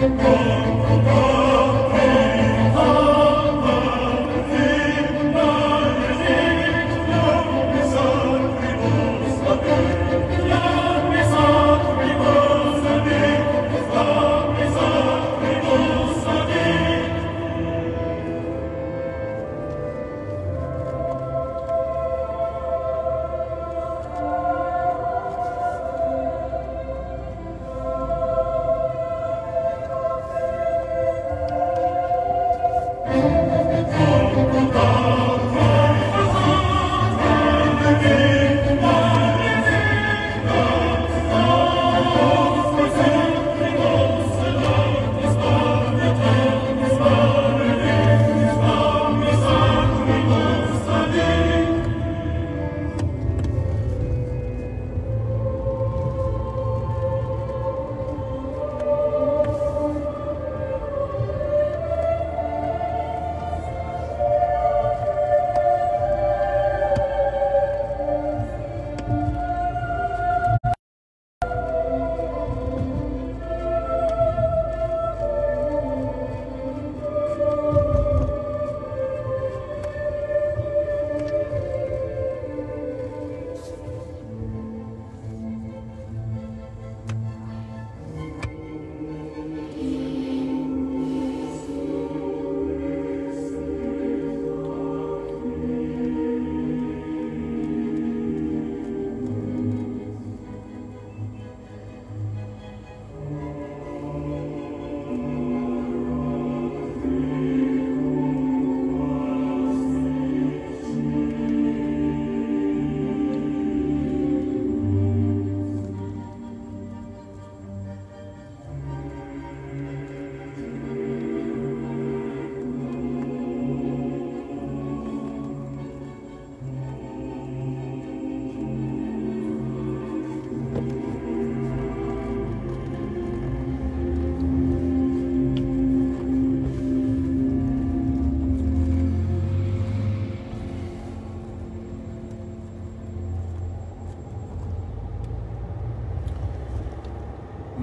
Oh.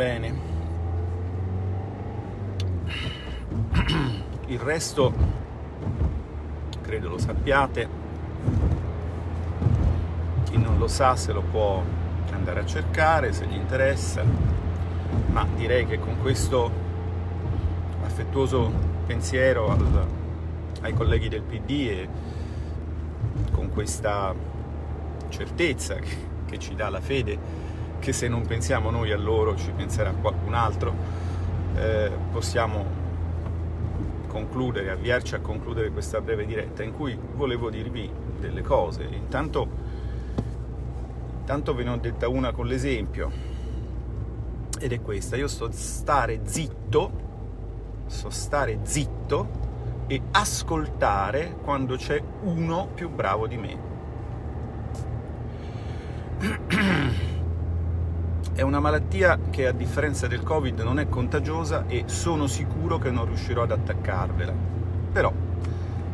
Bene. Il resto credo lo sappiate. Chi non lo sa se lo può andare a cercare se gli interessa. Ma direi che con questo affettuoso pensiero al, ai colleghi del PD e con questa certezza che, che ci dà la fede che se non pensiamo noi a loro ci penserà qualcun altro, eh, possiamo concludere, avviarci a concludere questa breve diretta in cui volevo dirvi delle cose. Intanto, intanto ve ne ho detta una con l'esempio ed è questa, io sto stare zitto, sto stare zitto e ascoltare quando c'è uno più bravo di me. È una malattia che a differenza del Covid non è contagiosa e sono sicuro che non riuscirò ad attaccarvela. Però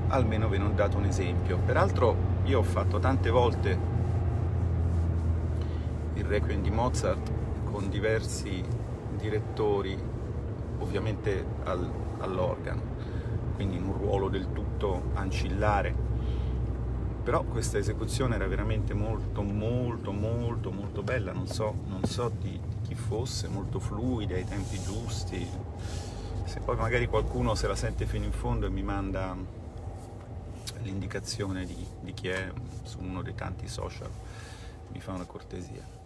almeno ve ne ho dato un esempio. Peraltro io ho fatto tante volte il Requiem di Mozart con diversi direttori, ovviamente al, all'organo, quindi in un ruolo del tutto ancillare però questa esecuzione era veramente molto molto molto molto bella. Non so, non so di, chi fosse molto fluida ai tempi giusti. Se poi magari qualcuno se la sente fino in fondo e mi manda l'indicazione di, di chi è su uno dei tanti social mi fa una cortesia.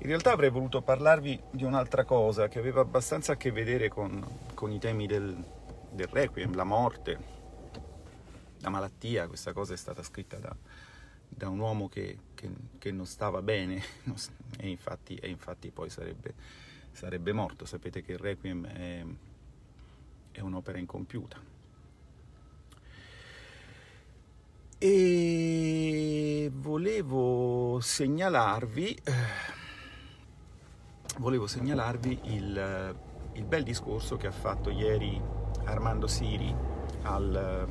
In realtà avrei voluto parlarvi di un'altra cosa che aveva abbastanza a che vedere con, con i temi del, del requiem, la morte, la malattia, questa cosa è stata scritta da, da un uomo che, che, che, non stava bene e infatti, e infatti poi sarebbe, sarebbe, morto. Sapete che il Requiem è, è un'opera incompiuta. E volevo segnalarvi, eh, volevo segnalarvi il, il bel discorso che ha fatto ieri Armando Siri al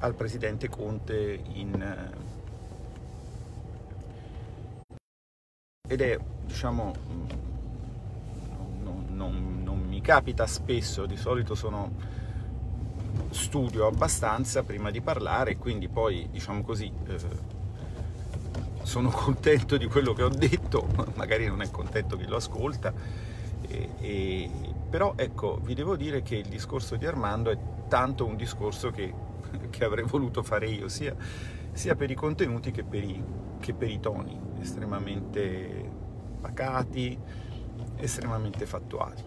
al presidente Conte in, eh, ed è diciamo non, mi capita spesso, di solito sono studio abbastanza prima di parlare, quindi poi diciamo così eh, sono contento di quello che ho detto, magari non è contento chi lo ascolta, e, e, però ecco, vi devo dire che il discorso di Armando è tanto un discorso che, che avrei voluto fare io, sia, sia per i contenuti che per i, che per i toni, estremamente pacati, estremamente fattuali.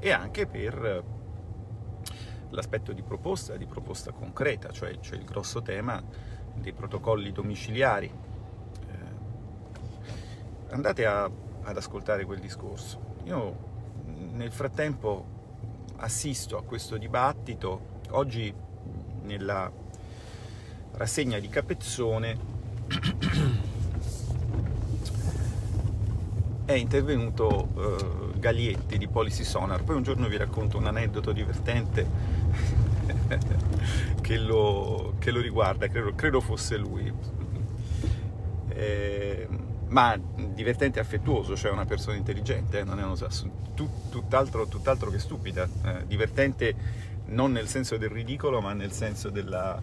e anche per l'aspetto di proposta, di proposta concreta, cioè, cioè il grosso tema dei protocolli domiciliari. Eh, andate a, ad ascoltare quel discorso. Io nel frattempo assisto a questo dibattito, oggi nella rassegna di Capezzone è intervenuto uh, Gaglietti di Policy Sonar. Poi un giorno vi racconto un aneddoto divertente che, lo, che, lo, riguarda, credo, credo fosse lui. Eh, ma divertente e affettuoso, cioè una persona intelligente, eh, non è uno, tut, tutt'altro, tutt'altro, che stupida. Eh, divertente non nel senso del ridicolo, ma nel senso della,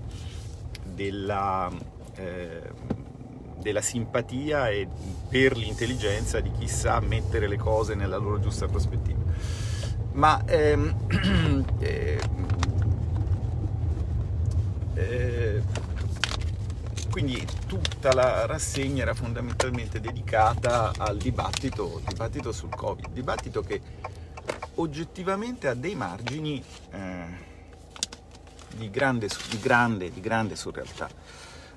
della eh, della simpatia e per l'intelligenza di chi sa mettere le cose nella loro giusta prospettiva. Ma ehm, eh, eh, quindi tutta la rassegna era fondamentalmente dedicata al dibattito, dibattito sul Covid, dibattito che oggettivamente ha dei margini eh, di, grande, di, grande, di grande surrealtà.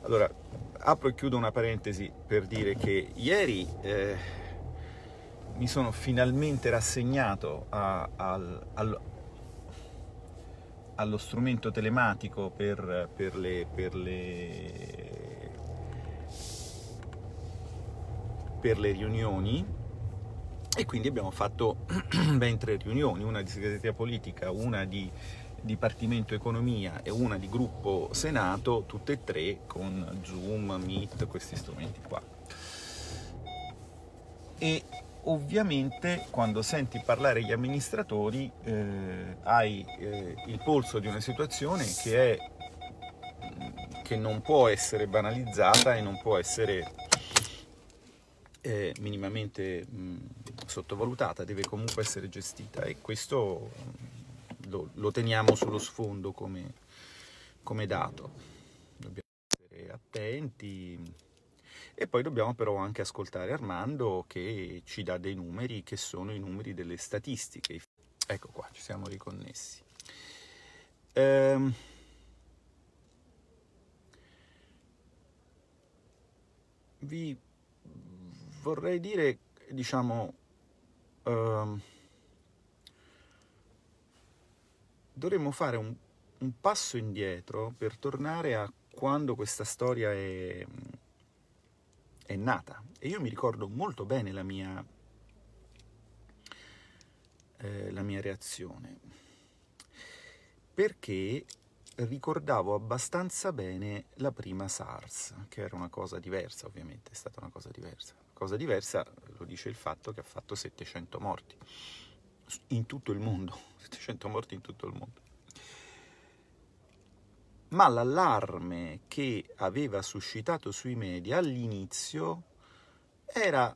Allora, apro e chiudo una parentesi per dire che ieri eh, mi sono finalmente rassegnato a, al, al, allo strumento telematico per, per, le, per, le, per le riunioni e quindi abbiamo fatto ben tre riunioni, una di segreteria politica, una di Dipartimento Economia e una di Gruppo Senato, tutte e tre con Zoom, Meet, questi strumenti qua. E ovviamente quando senti parlare gli amministratori eh, hai eh, il polso di una situazione che, è, che non può essere banalizzata e non può essere eh, minimamente mh, sottovalutata, deve comunque essere gestita e questo lo, lo teniamo sullo sfondo come, come dato. Dobbiamo essere attenti e poi dobbiamo però anche ascoltare Armando che ci dà dei numeri che sono i numeri delle statistiche. Ecco qua, ci siamo riconnessi. Ehm... Vi vorrei dire, diciamo, ehm dovremmo fare un, un, passo indietro per tornare a quando questa storia è, è nata. E io mi ricordo molto bene la mia, eh, la mia reazione, perché ricordavo abbastanza bene la prima SARS, che era una cosa diversa, ovviamente, è stata una cosa diversa. Cosa diversa lo dice il fatto che ha fatto 700 morti in tutto il mondo, 700 morti in tutto il mondo. Ma l'allarme che aveva suscitato sui media all'inizio era,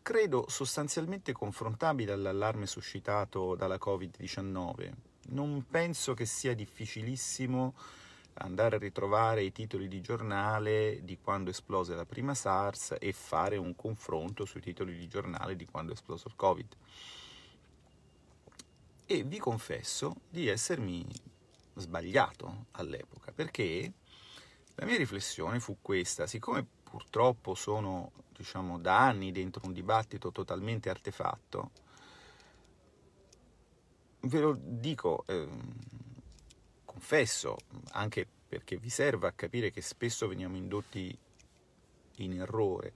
credo, sostanzialmente confrontabile all'allarme suscitato dalla Covid-19. Non penso che sia difficilissimo andare a ritrovare i titoli di giornale di quando esplose la prima SARS e fare un confronto sui titoli di giornale di quando è esploso il Covid. E vi confesso di essermi sbagliato all'epoca perché la mia riflessione fu questa, siccome purtroppo sono diciamo da anni dentro un dibattito totalmente artefatto, ve lo dico, eh, confesso, anche perché vi serva a capire che spesso veniamo indotti in errore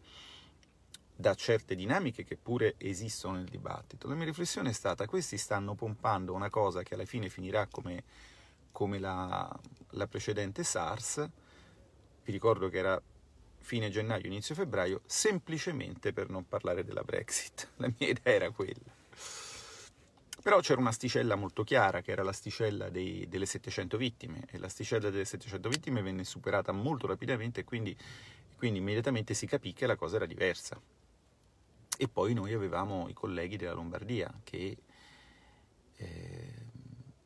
da certe dinamiche che pure esistono nel dibattito. La mia riflessione è stata, questi stanno pompando una cosa che alla fine finirà come, come la, la precedente SARS, vi ricordo che era fine gennaio, inizio febbraio, semplicemente per non parlare della Brexit. La mia idea era quella. Però c'era un'asticella molto chiara, che era l'asticella dei, delle 700 vittime, e l'asticella delle 700 vittime venne superata molto rapidamente e quindi, quindi immediatamente si capì che la cosa era diversa. E poi noi avevamo i colleghi della Lombardia, che eh,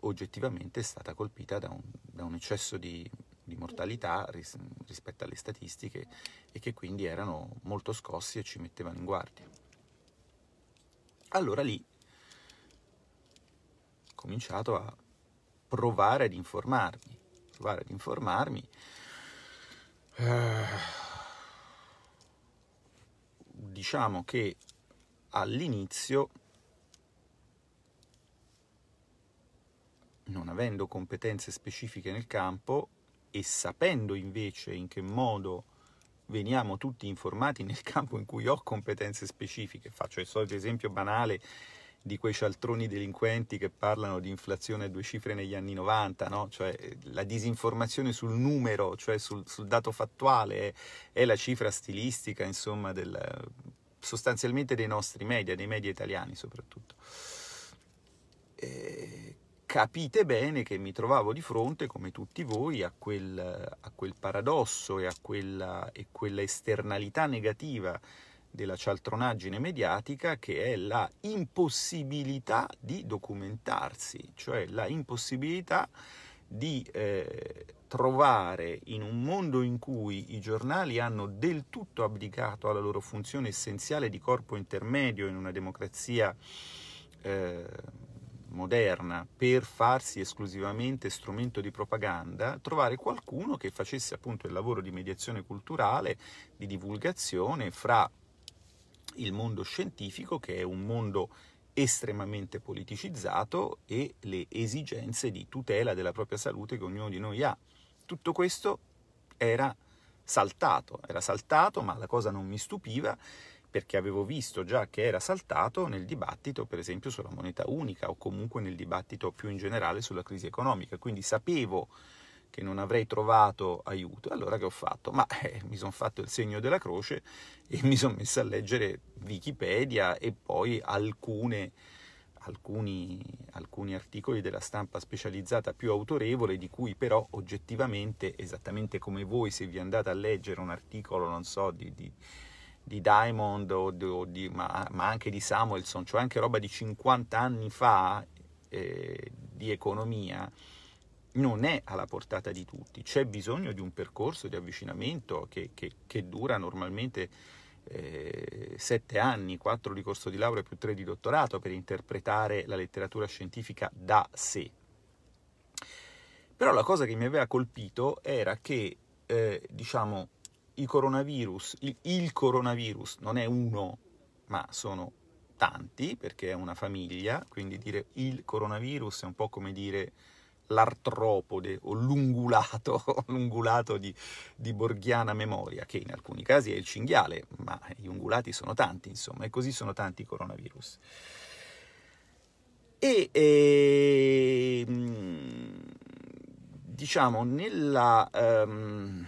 oggettivamente è stata colpita da un, da un eccesso di, di mortalità ris, rispetto alle statistiche e che quindi erano molto scossi e ci mettevano in guardia. Allora lì cominciato a provare ad informarmi, provare ad informarmi. Eh, diciamo che all'inizio, non avendo competenze specifiche nel campo e sapendo invece in che modo veniamo tutti informati nel campo in cui ho competenze specifiche, faccio il solito esempio banale di quei cialtroni delinquenti che parlano di inflazione a due cifre negli anni 90, no? cioè la disinformazione sul numero, cioè sul, sul dato fattuale, è, è, la cifra stilistica, insomma, del, sostanzialmente dei nostri media, dei media italiani soprattutto. E capite bene che mi trovavo di fronte, come tutti voi, a quel, a quel paradosso e a quella, e quella esternalità negativa della cialtronaggine mediatica che è la impossibilità di documentarsi, cioè la impossibilità di eh, trovare in un mondo in cui i giornali hanno del tutto abdicato alla loro funzione essenziale di corpo intermedio in una democrazia eh, moderna per farsi esclusivamente strumento di propaganda, trovare qualcuno che facesse appunto il lavoro di mediazione culturale, di divulgazione fra il mondo scientifico, che è un mondo estremamente politicizzato, e le esigenze di tutela della propria salute che ognuno di noi ha. Tutto questo era saltato, era saltato, ma la cosa non mi stupiva perché avevo visto già che era saltato nel dibattito, per esempio, sulla moneta unica o comunque nel dibattito più in generale sulla crisi economica, quindi sapevo che non avrei trovato aiuto. Allora che ho fatto? Ma eh, mi sono fatto il segno della croce e mi sono messo a leggere Wikipedia e poi alcune, alcuni, alcuni articoli della stampa specializzata più autorevole, di cui però oggettivamente, esattamente come voi se vi andate a leggere un articolo, non so, di, di di Diamond o di, o di, ma, ma, anche di Samuelson, cioè anche roba di 50 anni fa eh, di economia, non è alla portata di tutti, c'è bisogno di un percorso di avvicinamento che, che, che dura normalmente eh, sette anni, quattro di corso di laurea più tre di dottorato per interpretare la letteratura scientifica da sé. Però la cosa che mi aveva colpito era che, eh, diciamo, i coronavirus, il, il coronavirus non è uno, ma sono tanti, perché è una famiglia, quindi dire il coronavirus è un po' come dire l'artropode o l'ungulato, l'ungulato di, di, borghiana memoria, che in alcuni casi è il cinghiale, ma gli ungulati sono tanti, insomma, e così sono tanti i coronavirus. E eh, diciamo, nella, um,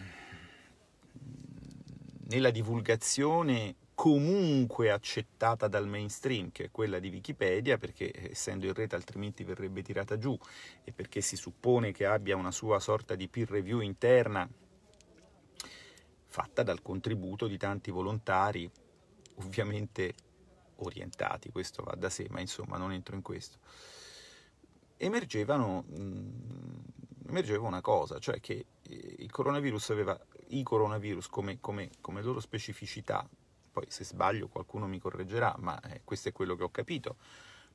nella divulgazione comunque accettata dal mainstream, che è quella di Wikipedia, perché eh, essendo in rete altrimenti verrebbe tirata giù e perché si suppone che abbia una sua sorta di peer review interna fatta dal contributo di tanti volontari, ovviamente orientati, questo va da sé, ma insomma non entro in questo. Emergevano, mh, mm, emergeva una cosa, cioè che eh, il coronavirus aveva i coronavirus come, come, come loro specificità poi se sbaglio qualcuno mi correggerà, ma eh, questo è quello che ho capito.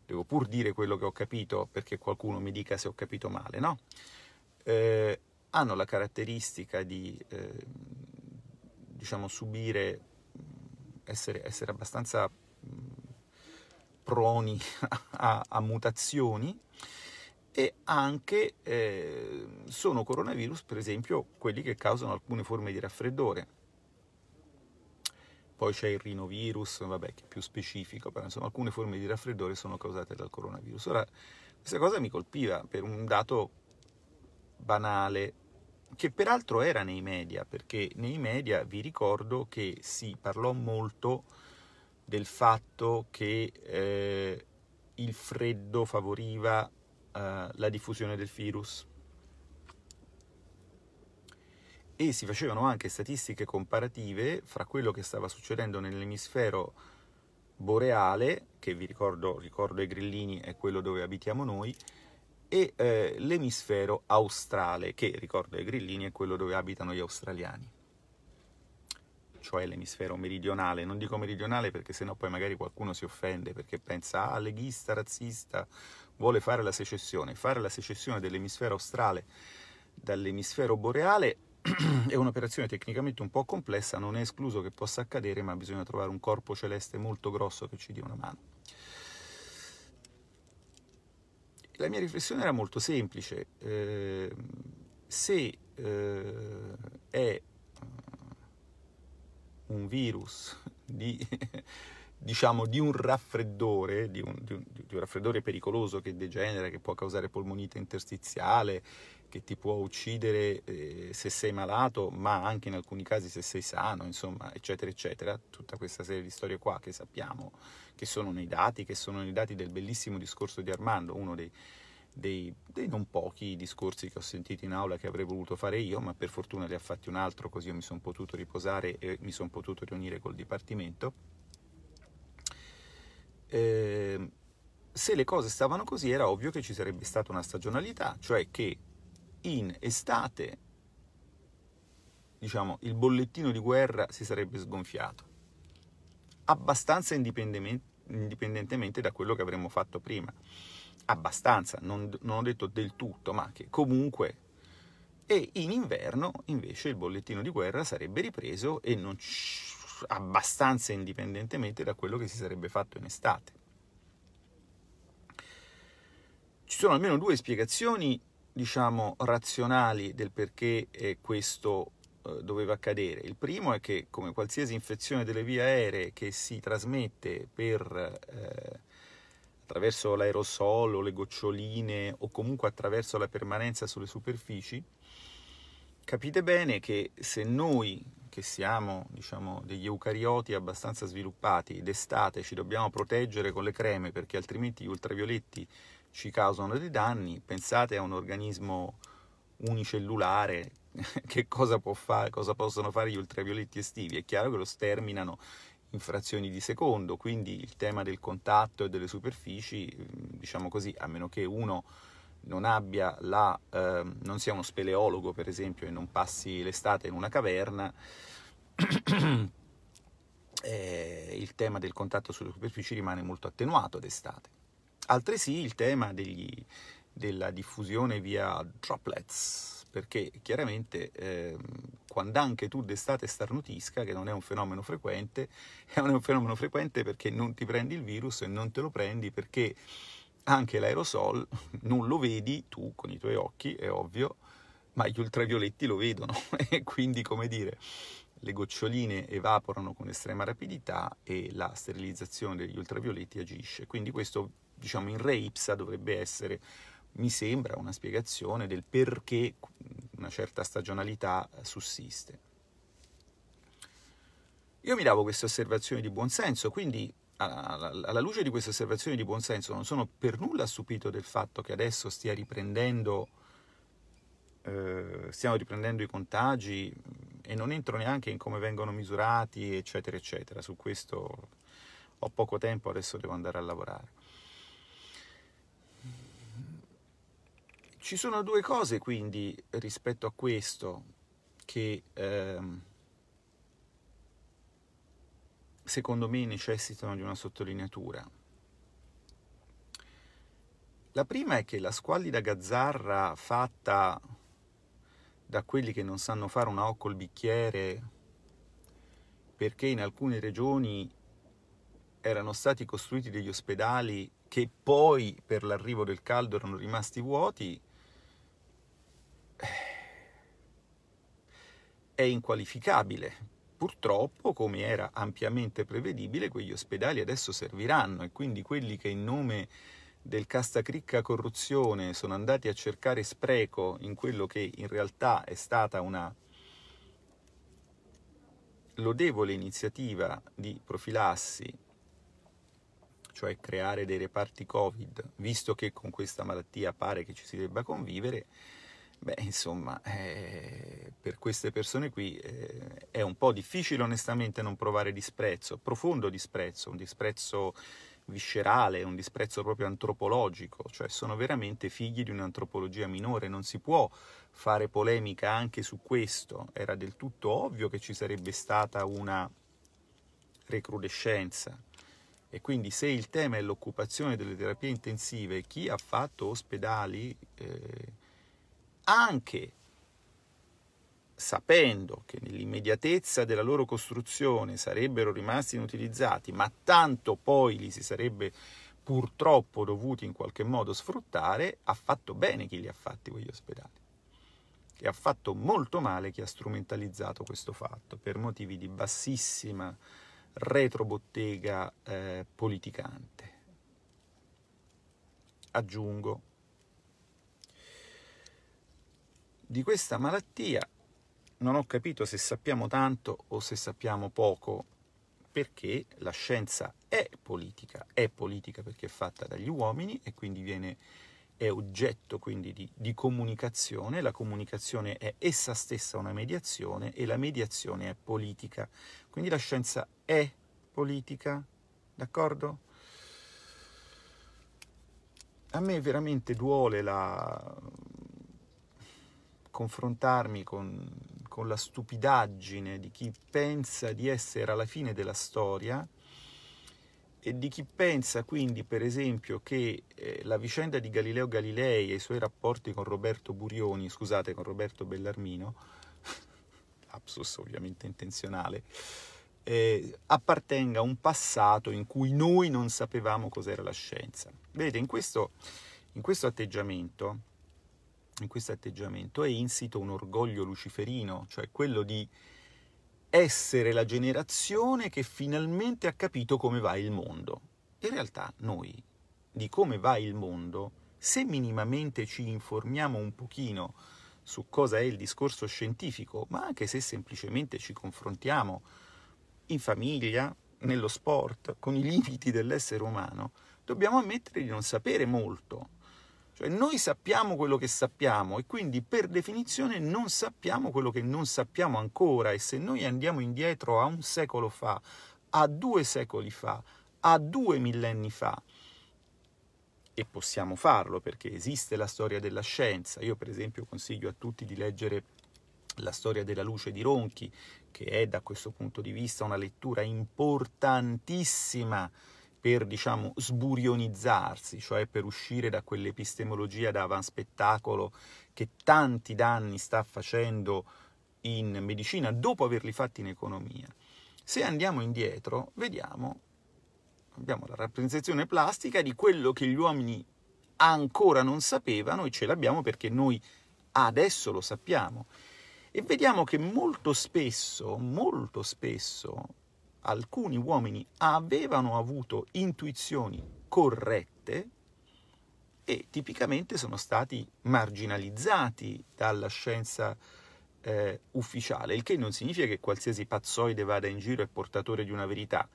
Devo pur dire quello che ho capito perché qualcuno mi dica se ho capito male, no? Eh, hanno la caratteristica di, eh, diciamo, subire, essere, essere abbastanza proni a, a, mutazioni e anche eh, sono coronavirus, per esempio, quelli che causano alcune forme di raffreddore poi c'è il rinovirus, vabbè, che è più specifico, però insomma alcune forme di raffreddore sono causate dal coronavirus. Ora, questa cosa mi colpiva per un dato banale, che peraltro era nei media, perché nei media vi ricordo che si parlò molto del fatto che eh, il freddo favoriva eh, la diffusione del virus. E si facevano anche statistiche comparative fra quello che stava succedendo nell'emisfero boreale, che vi ricordo, ricordo ai grillini è quello dove abitiamo noi, e eh, l'emisfero australe, che ricordo ai grillini è quello dove abitano gli australiani cioè l'emisfero meridionale. Non dico meridionale perché sennò poi magari qualcuno si offende perché pensa, ah, leghista, razzista, vuole fare la secessione. Fare la secessione dell'emisfero australe dall'emisfero boreale è un'operazione tecnicamente un po' complessa, non è escluso che possa accadere, ma bisogna trovare un corpo celeste molto grosso che ci dia una mano. La mia riflessione era molto semplice. Eh, se eh, è un virus di, diciamo, di un raffreddore, di un, di, un, di un, raffreddore pericoloso che degenera, che può causare polmonite interstiziale, che ti può uccidere eh, se sei malato, ma anche in alcuni casi se sei sano, insomma, eccetera, eccetera. Tutta questa serie di storie qua che sappiamo, che sono nei dati, che sono nei dati del bellissimo discorso di Armando, uno dei dei, dei, non pochi discorsi che ho sentito in aula che avrei voluto fare io, ma per fortuna li ha fatti un altro, così io mi sono potuto riposare e mi sono potuto riunire col Dipartimento. Eh, se le cose stavano così era ovvio che ci sarebbe stata una stagionalità, cioè che in estate diciamo, il bollettino di guerra si sarebbe sgonfiato, abbastanza indipendentemente da quello che avremmo fatto prima abbastanza, non, non ho detto del tutto, ma che comunque e in inverno invece il bollettino di guerra sarebbe ripreso e non abbastanza indipendentemente da quello che si sarebbe fatto in estate. Ci sono almeno due spiegazioni, diciamo, razionali del perché eh, questo eh, doveva accadere. Il primo è che, come qualsiasi infezione delle vie aeree che si trasmette per eh, attraverso l'aerosolo, le goccioline o comunque attraverso la permanenza sulle superfici, capite bene che se noi che siamo diciamo, degli eucarioti abbastanza sviluppati d'estate ci dobbiamo proteggere con le creme perché altrimenti gli ultravioletti ci causano dei danni, pensate a un organismo unicellulare che cosa, fare, cosa possono fare gli ultravioletti estivi? È chiaro che lo sterminano in frazioni di secondo, quindi il tema del contatto e delle superfici, diciamo così, a meno che uno non la, eh, non sia uno speleologo per esempio e non passi l'estate in una caverna, eh, il tema del contatto sulle superfici rimane molto attenuato d'estate. Altresì il tema degli, della diffusione via droplets, perché chiaramente eh, quando anche tu d'estate starnutisca, che non è un fenomeno frequente, è un fenomeno frequente perché non ti prendi il virus e non te lo prendi perché anche l'aerosol non lo vedi tu con i tuoi occhi, è ovvio, ma gli ultravioletti lo vedono e quindi, come dire, le goccioline evaporano con estrema rapidità e la sterilizzazione degli ultravioletti agisce. Quindi questo, diciamo, in re ipsa dovrebbe essere mi sembra una spiegazione del perché una certa stagionalità sussiste. Io mi davo queste osservazioni di buonsenso, quindi alla luce di queste osservazioni di buonsenso non sono per nulla stupito del fatto che adesso stia riprendendo, eh, stiamo riprendendo i contagi e non entro neanche in come vengono misurati, eccetera, eccetera. Su questo ho poco tempo, adesso devo andare a lavorare. Ci sono due cose quindi rispetto a questo che ehm, secondo me necessitano di una sottolineatura. La prima è che la squallida gazzarra fatta da quelli che non sanno fare una O col bicchiere perché in alcune regioni erano stati costruiti degli ospedali che poi per l'arrivo del caldo erano rimasti vuoti, è inqualificabile. Purtroppo, come era ampiamente prevedibile, quegli ospedali adesso serviranno e quindi quelli che in nome del castacricca corruzione sono andati a cercare spreco in quello che in realtà è stata una lodevole iniziativa di profilassi cioè creare dei reparti Covid, visto che con questa malattia pare che ci si debba convivere, beh, insomma, eh, per queste persone qui eh, è un po' difficile onestamente non provare disprezzo, profondo disprezzo, un disprezzo viscerale, un disprezzo proprio antropologico, cioè sono veramente figli di un'antropologia minore, non si può fare polemica anche su questo, era del tutto ovvio che ci sarebbe stata una recrudescenza. E quindi se il tema è l'occupazione delle terapie intensive, chi ha fatto ospedali eh, anche sapendo che nell'immediatezza della loro costruzione sarebbero rimasti inutilizzati, ma tanto poi li si sarebbe purtroppo dovuti in qualche modo sfruttare, ha fatto bene chi li ha fatti quegli ospedali. E ha fatto molto male chi ha strumentalizzato questo fatto per motivi di bassissima retrobottega eh, politicante. Aggiungo, di questa malattia. Non ho capito se sappiamo tanto o se sappiamo poco, perché la scienza è politica, è politica perché è fatta dagli uomini e quindi viene, è oggetto quindi di, di comunicazione, la comunicazione è essa stessa una mediazione e la mediazione è politica, quindi la scienza è politica, d'accordo? A me veramente duole la, confrontarmi con, con la stupidaggine di chi pensa di essere alla fine della storia e di chi pensa quindi, per esempio, che eh, la vicenda di Galileo Galilei e i suoi rapporti con Roberto Burioni, scusate, con Roberto Bellarmino, lapsus ovviamente intenzionale, eh, appartenga a un passato in cui noi non sapevamo cos'era la scienza. Vedete, in questo, in questo atteggiamento in questo atteggiamento è insito un orgoglio luciferino, cioè quello di essere la generazione che finalmente ha capito come va il mondo. In realtà noi di come va il mondo, se minimamente ci informiamo un pochino su cosa è il discorso scientifico, ma anche se semplicemente ci confrontiamo in famiglia, nello sport, con i limiti dell'essere umano, dobbiamo ammettere di non sapere molto cioè noi sappiamo quello che sappiamo e quindi per definizione non sappiamo quello che non sappiamo ancora. E se noi andiamo indietro a un secolo fa, a due secoli fa, a due millenni fa, e possiamo farlo perché esiste la storia della scienza, io per esempio consiglio a tutti di leggere la storia della luce di Ronchi, che è da questo punto di vista una lettura importantissima per diciamo sburionizzarsi, cioè per uscire da quell'epistemologia da avanspettacolo che tanti danni sta facendo in medicina dopo averli fatti in economia. Se andiamo indietro, vediamo abbiamo la rappresentazione plastica di quello che gli uomini ancora non sapevano e ce l'abbiamo perché noi adesso lo sappiamo. E vediamo che molto spesso, molto spesso alcuni uomini avevano avuto intuizioni corrette e tipicamente sono stati marginalizzati dalla scienza eh, ufficiale, il che non significa che qualsiasi pazzoide vada in giro e portatore di una verità,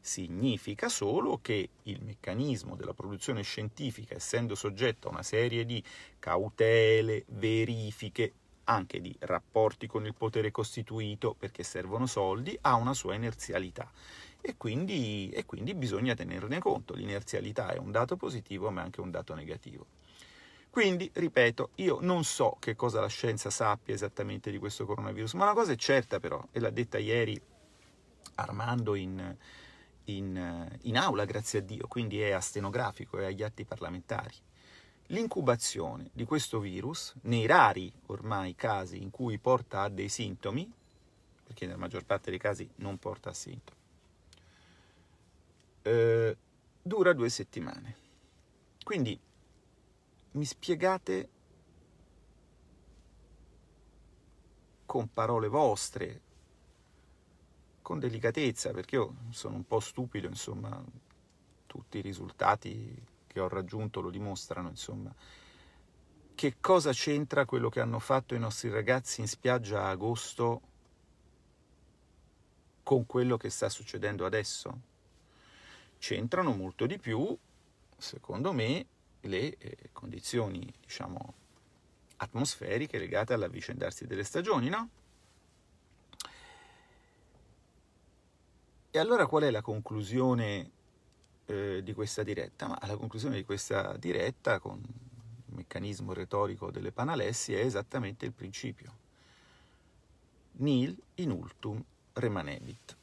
significa solo che il meccanismo della produzione scientifica, essendo soggetto a una serie di cautele, verifiche, anche di rapporti con il potere costituito perché servono soldi, ha una sua inerzialità e quindi, e quindi bisogna tenerne conto. L'inerzialità è un dato positivo ma anche un dato negativo. Quindi, ripeto, io non so che cosa la scienza sappia esattamente di questo coronavirus, ma una cosa è certa però, e l'ha detta ieri Armando in, in, in aula, grazie a Dio, quindi è a stenografico e agli atti parlamentari l'incubazione di questo virus, nei rari ormai casi in cui porta a dei sintomi, perché nella maggior parte dei casi non porta a sintomi, eh, dura due settimane. Quindi mi spiegate con parole vostre, con delicatezza, perché io sono un po' stupido, insomma, tutti i risultati che ho raggiunto lo dimostrano, insomma. Che cosa c'entra quello che hanno fatto i nostri ragazzi in spiaggia a agosto con quello che sta succedendo adesso? c'entrano molto di più, secondo me, le eh, condizioni, diciamo, atmosferiche legate all'avvicendarsi delle stagioni, no? E allora qual è la conclusione eh, di questa diretta? Ma la conclusione di questa diretta, con il meccanismo retorico delle panalessi, è esattamente il principio. Nil in ultum remanebit.